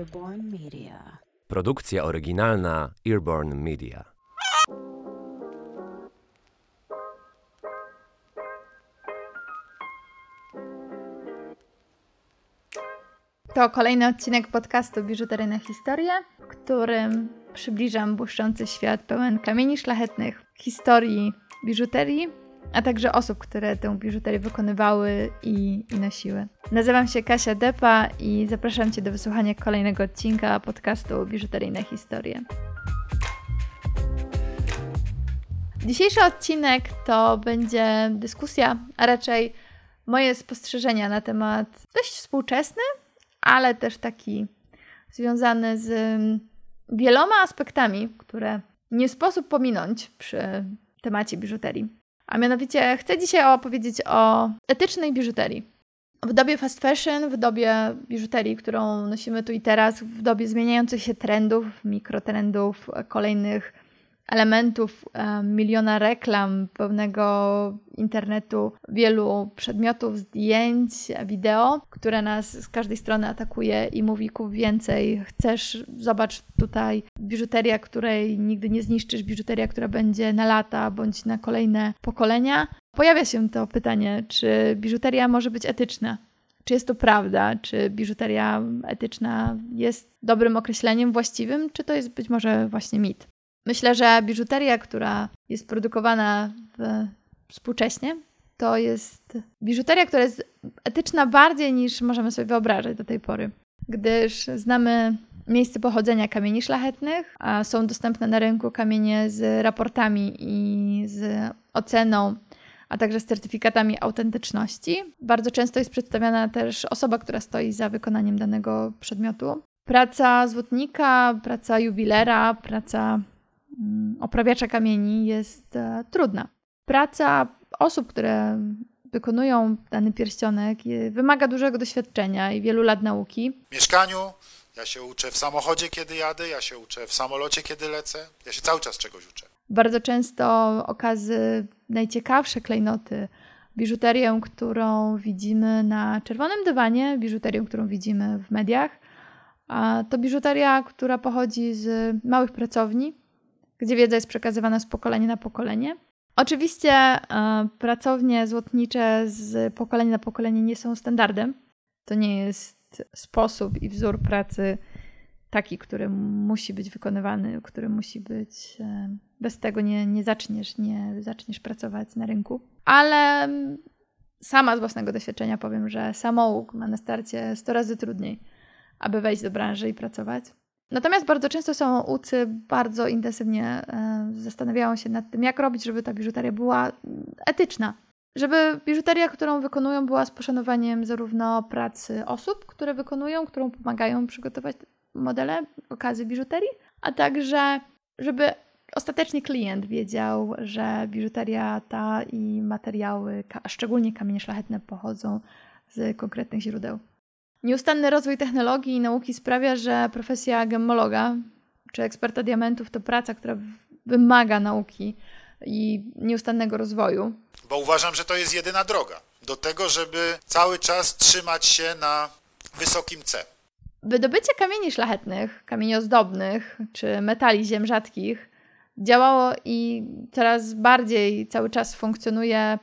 Earborn Media. Produkcja oryginalna Earborn Media. To kolejny odcinek podcastu Biżuteryjne Historie, w którym przybliżam błyszczący świat pełen kamieni szlachetnych, historii biżuterii, a także osób, które tę biżuterię wykonywały i, i nosiły. Nazywam się Kasia Depa i zapraszam Cię do wysłuchania kolejnego odcinka podcastu Biżuteryjne Historie. Dzisiejszy odcinek to będzie dyskusja, a raczej moje spostrzeżenia na temat dość współczesny, ale też taki związany z wieloma aspektami, które nie sposób pominąć przy temacie biżuterii. A mianowicie chcę dzisiaj opowiedzieć o etycznej biżuterii. W dobie fast fashion, w dobie biżuterii, którą nosimy tu i teraz, w dobie zmieniających się trendów, mikrotrendów, kolejnych elementów, miliona reklam, pełnego internetu, wielu przedmiotów, zdjęć, wideo, które nas z każdej strony atakuje i mówi kup więcej. Chcesz, zobacz tutaj biżuteria, której nigdy nie zniszczysz, biżuteria, która będzie na lata bądź na kolejne pokolenia. Pojawia się to pytanie, czy biżuteria może być etyczna? Czy jest to prawda? Czy biżuteria etyczna jest dobrym określeniem właściwym, czy to jest być może właśnie mit? Myślę, że biżuteria, która jest produkowana w, współcześnie, to jest biżuteria, która jest etyczna bardziej niż możemy sobie wyobrażać do tej pory, gdyż znamy miejsce pochodzenia kamieni szlachetnych, są dostępne na rynku kamienie z raportami i z oceną, a także z certyfikatami autentyczności. Bardzo często jest przedstawiana też osoba, która stoi za wykonaniem danego przedmiotu. Praca złotnika, praca jubilera, praca Mm, oprawiacza kamieni jest e, trudna. Praca osób, które wykonują dany pierścionek wymaga dużego doświadczenia i wielu lat nauki. W mieszkaniu ja się uczę w samochodzie, kiedy jadę, ja się uczę w samolocie, kiedy lecę. Ja się cały czas czegoś uczę. Bardzo często okazy najciekawsze klejnoty, biżuterię, którą widzimy na czerwonym dywanie, biżuterię, którą widzimy w mediach, to biżuteria, która pochodzi z małych pracowni, gdzie wiedza jest przekazywana z pokolenia na pokolenie. Oczywiście e, pracownie złotnicze z pokolenia na pokolenie nie są standardem. To nie jest sposób i wzór pracy taki, który musi być wykonywany, który musi być. E, bez tego nie, nie, zaczniesz, nie zaczniesz pracować na rynku. Ale sama z własnego doświadczenia powiem, że samouk ma na starcie 100 razy trudniej, aby wejść do branży i pracować. Natomiast bardzo często samoucy bardzo intensywnie e, zastanawiają się nad tym, jak robić, żeby ta biżuteria była etyczna. Żeby biżuteria, którą wykonują, była z poszanowaniem zarówno pracy osób, które wykonują, którą pomagają przygotować modele, okazy biżuterii, a także żeby ostatecznie klient wiedział, że biżuteria ta i materiały, a szczególnie kamienie szlachetne, pochodzą z konkretnych źródeł. Nieustanny rozwój technologii i nauki sprawia, że profesja gemmologa czy eksperta diamentów to praca, która wymaga nauki i nieustannego rozwoju. Bo uważam, że to jest jedyna droga do tego, żeby cały czas trzymać się na wysokim C. Wydobycie kamieni szlachetnych, kamieni ozdobnych czy metali ziem rzadkich działało i coraz bardziej cały czas funkcjonuje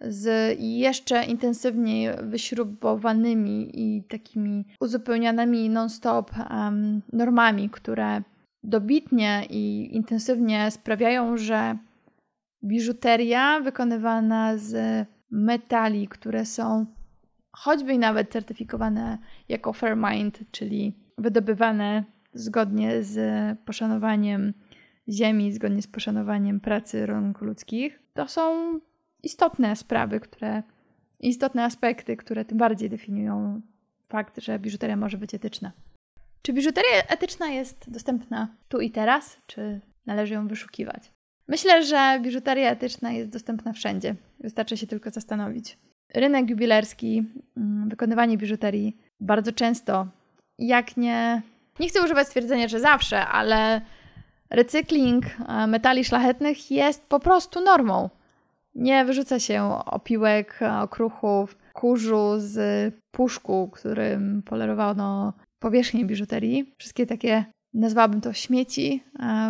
z jeszcze intensywniej wyśrubowanymi i takimi uzupełnianymi non-stop um, normami, które dobitnie i intensywnie sprawiają, że biżuteria wykonywana z metali, które są choćby nawet certyfikowane jako Fairmind, czyli wydobywane zgodnie z poszanowaniem ziemi, zgodnie z poszanowaniem pracy rąk ludzkich, to są istotne sprawy, które, istotne aspekty, które tym bardziej definiują fakt, że biżuteria może być etyczna. Czy biżuteria etyczna jest dostępna tu i teraz, czy należy ją wyszukiwać? Myślę, że biżuteria etyczna jest dostępna wszędzie. Wystarczy się tylko zastanowić. Rynek jubilerski, mm, wykonywanie biżuterii bardzo często, jak nie. Nie chcę używać stwierdzenia, że zawsze, ale recykling e, metali szlachetnych jest po prostu normą. Nie wyrzuca się opiłek, okruchów, kurzu z puszku, którym polerowano powierzchnię biżuterii. Wszystkie takie, nazwałabym to śmieci,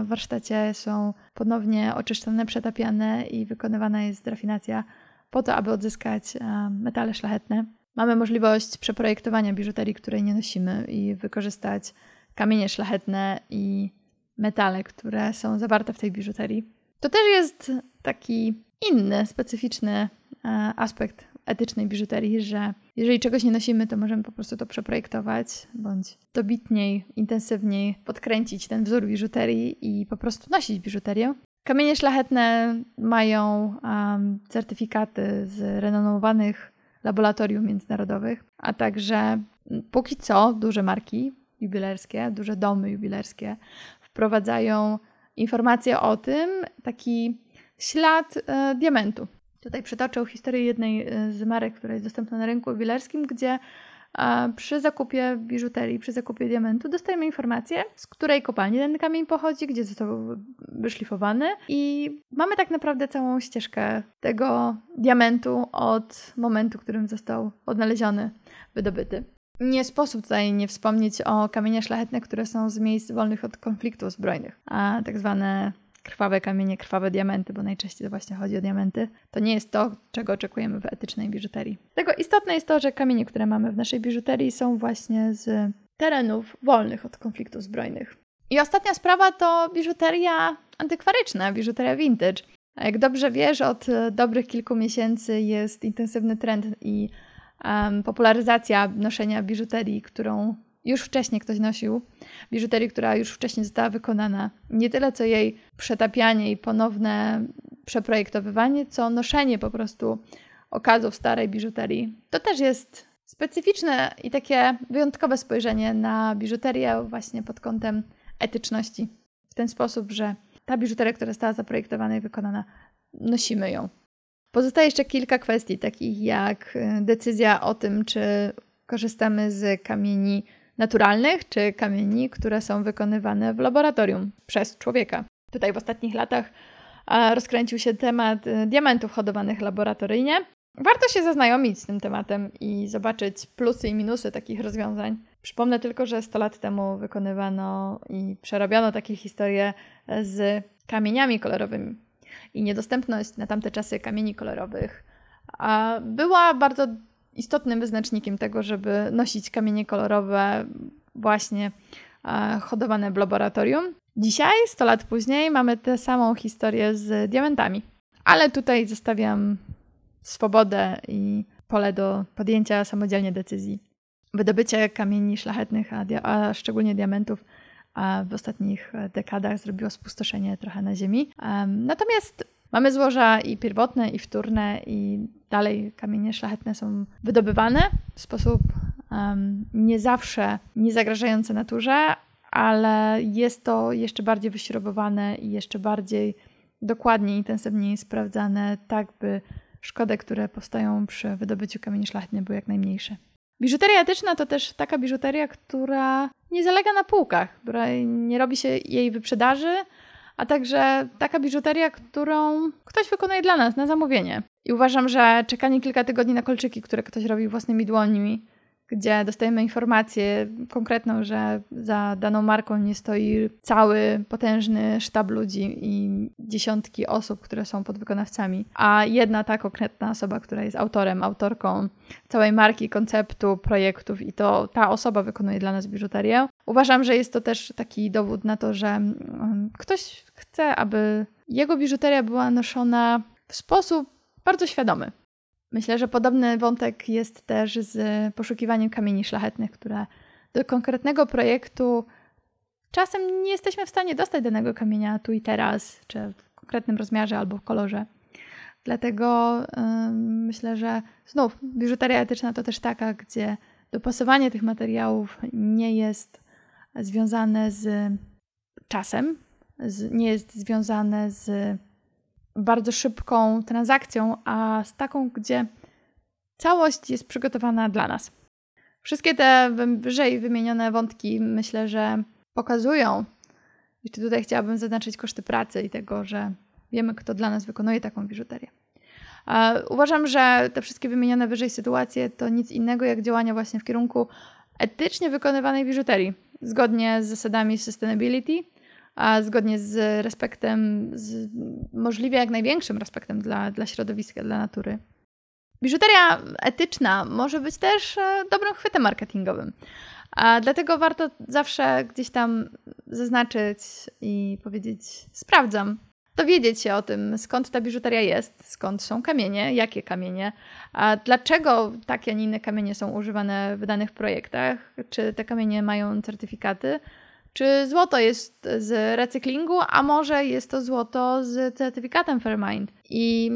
w warsztacie są ponownie oczyszczone, przetapiane i wykonywana jest rafinacja po to, aby odzyskać metale szlachetne. Mamy możliwość przeprojektowania biżuterii, której nie nosimy i wykorzystać kamienie szlachetne i metale, które są zawarte w tej biżuterii. To też jest taki inny, specyficzny e, aspekt etycznej biżuterii, że jeżeli czegoś nie nosimy, to możemy po prostu to przeprojektować, bądź dobitniej, intensywniej podkręcić ten wzór biżuterii i po prostu nosić biżuterię. Kamienie szlachetne mają um, certyfikaty z renomowanych laboratorium międzynarodowych, a także póki co duże marki jubilerskie, duże domy jubilerskie wprowadzają informacje o tym, taki ślad e, diamentu. Tutaj przytoczę historię jednej e, z marek, która jest dostępna na rynku jubilerskim, gdzie e, przy zakupie biżuterii, przy zakupie diamentu dostajemy informację, z której kopalni ten kamień pochodzi, gdzie został wyszlifowany i mamy tak naprawdę całą ścieżkę tego diamentu od momentu, w którym został odnaleziony, wydobyty. Nie sposób tutaj nie wspomnieć o kamieniach szlachetnych, które są z miejsc wolnych od konfliktów zbrojnych, a tak zwane krwawe kamienie, krwawe diamenty, bo najczęściej to właśnie chodzi o diamenty, to nie jest to, czego oczekujemy w etycznej biżuterii. Tego istotne jest to, że kamienie, które mamy w naszej biżuterii są właśnie z terenów wolnych od konfliktów zbrojnych. I ostatnia sprawa to biżuteria antykwaryczna, biżuteria vintage. Jak dobrze wiesz, od dobrych kilku miesięcy jest intensywny trend i um, popularyzacja noszenia biżuterii, którą już wcześniej ktoś nosił, biżuterii, która już wcześniej została wykonana. Nie tyle co jej przetapianie i ponowne przeprojektowywanie, co noszenie po prostu okazów starej biżuterii. To też jest specyficzne i takie wyjątkowe spojrzenie na biżuterię właśnie pod kątem etyczności. W ten sposób, że ta biżuteria, która została zaprojektowana i wykonana, nosimy ją. Pozostaje jeszcze kilka kwestii, takich jak y, decyzja o tym, czy korzystamy z kamieni naturalnych, czy kamieni, które są wykonywane w laboratorium przez człowieka. Tutaj w ostatnich latach rozkręcił się temat y, diamentów hodowanych laboratoryjnie. Warto się zaznajomić z tym tematem i zobaczyć plusy i minusy takich rozwiązań. Przypomnę tylko, że 100 lat temu wykonywano i przerabiano takie historie z kamieniami kolorowymi i niedostępność na tamte czasy kamieni kolorowych była bardzo istotnym wyznacznikiem tego, żeby nosić kamienie kolorowe właśnie hodowane w laboratorium. Dzisiaj, 100 lat później, mamy tę samą historię z diamentami. Ale tutaj zostawiam swobodę i pole do podjęcia samodzielnie decyzji. Wydobycie kamieni szlachetnych, a, a szczególnie diamentów, a w ostatnich dekadach zrobiło spustoszenie trochę na Ziemi. Natomiast mamy złoża i pierwotne, i wtórne, i dalej kamienie szlachetne są wydobywane w sposób um, nie zawsze nie zagrażający naturze, ale jest to jeszcze bardziej wyśrubowane i jeszcze bardziej dokładnie, intensywniej sprawdzane, tak by szkody, które powstają przy wydobyciu kamieni szlachetnych były jak najmniejsze. Biżuteria etyczna to też taka biżuteria, która nie zalega na półkach, która nie robi się jej wyprzedaży, a także taka biżuteria, którą ktoś wykonuje dla nas na zamówienie. I uważam, że czekanie kilka tygodni na kolczyki, które ktoś robi własnymi dłońmi, gdzie dostajemy informację konkretną, że za daną marką nie stoi cały potężny sztab ludzi i dziesiątki osób, które są podwykonawcami, a jedna ta konkretna osoba, która jest autorem, autorką całej marki, konceptu, projektów i to ta osoba wykonuje dla nas biżuterię. Uważam, że jest to też taki dowód na to, że mm, ktoś chce, aby jego biżuteria była noszona w sposób bardzo świadomy. Myślę, że podobny wątek jest też z poszukiwaniem kamieni szlachetnych, które do konkretnego projektu czasem nie jesteśmy w stanie dostać danego kamienia tu i teraz, czy w konkretnym rozmiarze albo w kolorze. Dlatego yy, myślę, że znów biżuteria etyczna to też taka, gdzie dopasowanie tych materiałów nie jest związane z czasem, z, nie jest związane z bardzo szybką transakcją, a z taką, gdzie całość jest przygotowana dla nas. Wszystkie te wyżej wymienione wątki myślę, że pokazują, jeszcze tutaj chciałabym zaznaczyć koszty pracy i tego, że wiemy, kto dla nas wykonuje taką biżuterię. Uważam, że te wszystkie wymienione wyżej sytuacje to nic innego jak działania właśnie w kierunku etycznie wykonywanej biżuterii, zgodnie z zasadami sustainability, a zgodnie z respektem, z możliwie jak największym respektem dla, dla środowiska, dla natury. Biżuteria etyczna może być też e, dobrym chwytem marketingowym. A dlatego warto zawsze gdzieś tam zaznaczyć i powiedzieć: Sprawdzam. Dowiedzieć się o tym, skąd ta biżuteria jest, skąd są kamienie, jakie kamienie, a dlaczego takie, a nie inne kamienie są używane w danych projektach, czy te kamienie mają certyfikaty, czy złoto jest z recyklingu, a może jest to złoto z certyfikatem Fairmind. I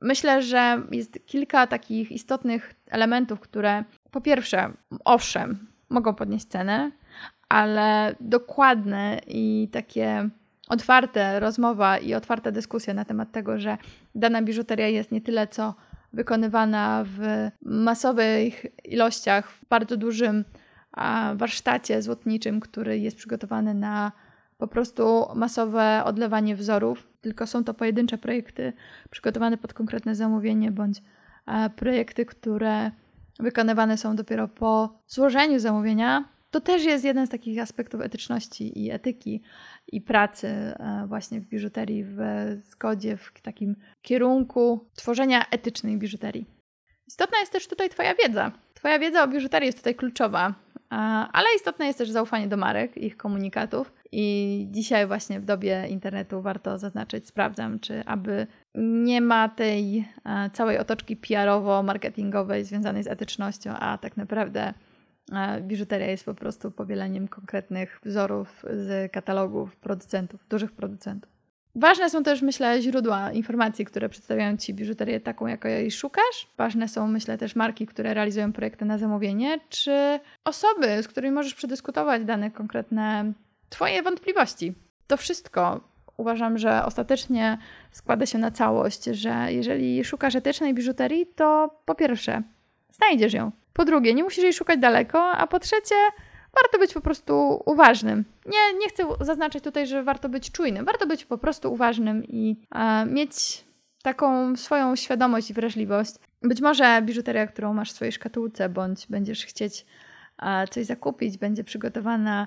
myślę, że jest kilka takich istotnych elementów, które po pierwsze, owszem, mogą podnieść cenę, ale dokładne i takie otwarte rozmowa i otwarta dyskusja na temat tego, że dana biżuteria jest nie tyle co wykonywana w masowych ilościach, w bardzo dużym warsztacie złotniczym, który jest przygotowany na po prostu masowe odlewanie wzorów, tylko są to pojedyncze projekty przygotowane pod konkretne zamówienie bądź projekty, które wykonywane są dopiero po złożeniu zamówienia, to też jest jeden z takich aspektów etyczności i etyki i pracy e, właśnie w biżuterii, w zgodzie, w takim kierunku tworzenia etycznej biżuterii. Istotna jest też tutaj Twoja wiedza. Twoja wiedza o biżuterii jest tutaj kluczowa, ale istotne jest też zaufanie do marek, ich komunikatów. I dzisiaj, właśnie w dobie internetu, warto zaznaczyć, sprawdzam, czy aby nie ma tej e, całej otoczki PR-owo-marketingowej związanej z etycznością, a tak naprawdę e, biżuteria jest po prostu powieleniem konkretnych wzorów z katalogów producentów, dużych producentów. Ważne są też, myślę, źródła informacji, które przedstawiają Ci biżuterię taką, jaką jej szukasz. Ważne są, myślę, też marki, które realizują projekty na zamówienie, czy osoby, z którymi możesz przedyskutować dane konkretne Twoje wątpliwości. To wszystko uważam, że ostatecznie składa się na całość, że jeżeli szukasz etycznej biżuterii, to po pierwsze, znajdziesz ją. Po drugie, nie musisz jej szukać daleko, a po trzecie, warto być po prostu uważnym. Nie, nie chcę zaznaczyć tutaj, że warto być czujnym. Warto być po prostu uważnym i e, mieć taką swoją świadomość i wrażliwość. Być może biżuteria, którą masz w swojej szkatułce, bądź będziesz chcieć e, coś zakupić, będzie przygotowana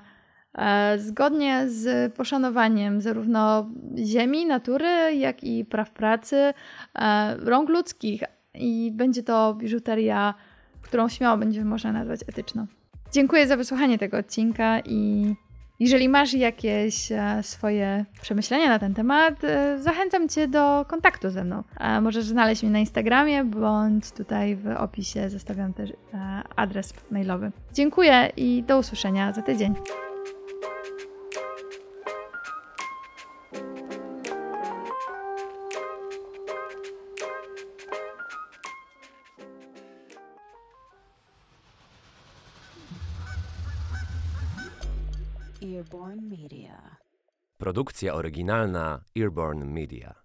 e, zgodnie z poszanowaniem zarówno ziemi, natury, jak i praw pracy, e, rąk ludzkich. I będzie to biżuteria, którą śmiało będzie można nazwać etyczną. Dziękuję za wysłuchanie tego odcinka i jeżeli masz jakieś e, swoje przemyślenia na ten temat, e, zachęcam Cię do kontaktu ze mną. E, możesz znaleźć mnie na Instagramie, bądź tutaj w opisie zostawiam też adres mailowy. Dziękuję i do usłyszenia za tydzień. Produkcja oryginalna Earborn Media.